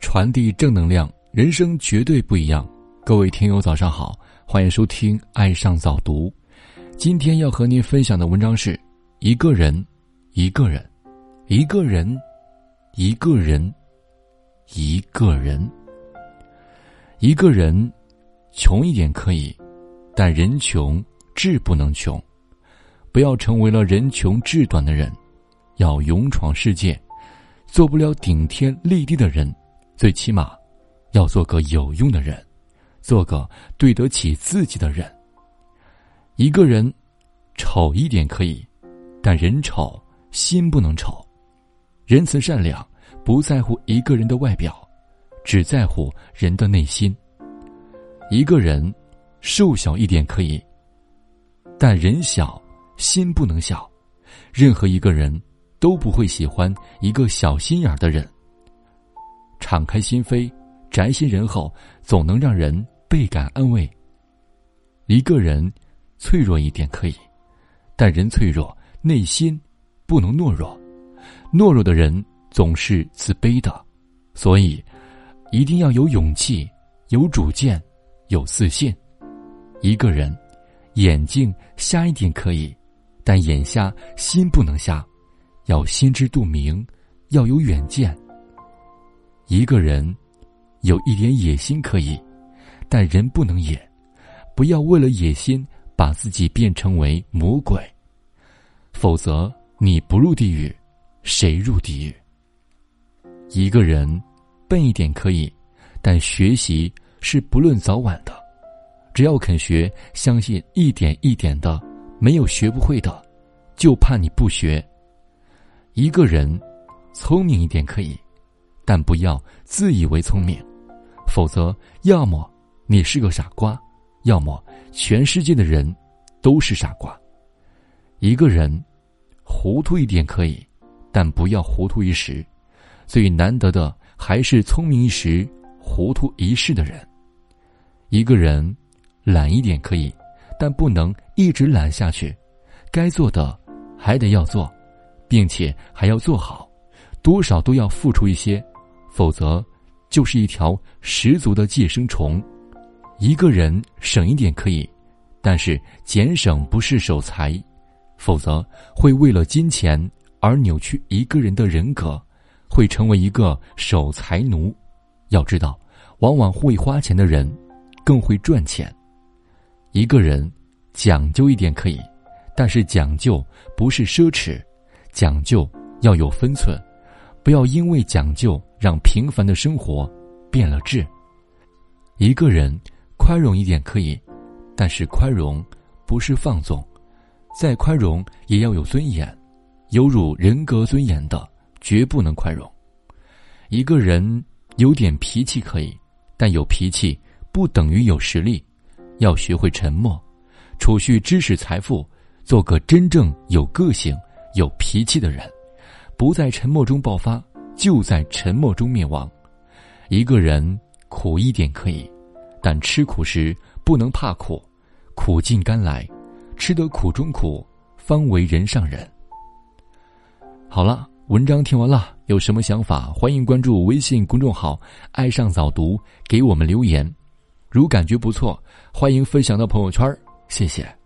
传递正能量，人生绝对不一样。各位听友，早上好，欢迎收听《爱上早读》。今天要和您分享的文章是：一个人，一个人，一个人，一个人，一个人，一个人，穷一点可以，但人穷志不能穷。不要成为了人穷志短的人，要勇闯世界。做不了顶天立地的人，最起码要做个有用的人，做个对得起自己的人。一个人丑一点可以，但人丑心不能丑。仁慈善良不在乎一个人的外表，只在乎人的内心。一个人瘦小一点可以，但人小心不能小。任何一个人。都不会喜欢一个小心眼的人。敞开心扉，宅心仁厚，总能让人倍感安慰。一个人脆弱一点可以，但人脆弱，内心不能懦弱。懦弱的人总是自卑的，所以一定要有勇气、有主见、有自信。一个人眼睛瞎一点可以，但眼瞎心不能瞎。要心知肚明，要有远见。一个人有一点野心可以，但人不能野，不要为了野心把自己变成为魔鬼，否则你不入地狱，谁入地狱？一个人笨一点可以，但学习是不论早晚的，只要肯学，相信一点一点的，没有学不会的，就怕你不学。一个人聪明一点可以，但不要自以为聪明，否则要么你是个傻瓜，要么全世界的人都是傻瓜。一个人糊涂一点可以，但不要糊涂一时。最难得的还是聪明一时、糊涂一世的人。一个人懒一点可以，但不能一直懒下去，该做的还得要做。并且还要做好，多少都要付出一些，否则就是一条十足的寄生虫。一个人省一点可以，但是俭省不是守财，否则会为了金钱而扭曲一个人的人格，会成为一个守财奴。要知道，往往会花钱的人更会赚钱。一个人讲究一点可以，但是讲究不是奢侈。讲究要有分寸，不要因为讲究让平凡的生活变了质。一个人宽容一点可以，但是宽容不是放纵，再宽容也要有尊严，有辱人格尊严的绝不能宽容。一个人有点脾气可以，但有脾气不等于有实力，要学会沉默，储蓄知识财富，做个真正有个性。有脾气的人，不在沉默中爆发，就在沉默中灭亡。一个人苦一点可以，但吃苦时不能怕苦，苦尽甘来，吃得苦中苦，方为人上人。好了，文章听完了，有什么想法，欢迎关注微信公众号“爱上早读”，给我们留言。如感觉不错，欢迎分享到朋友圈，谢谢。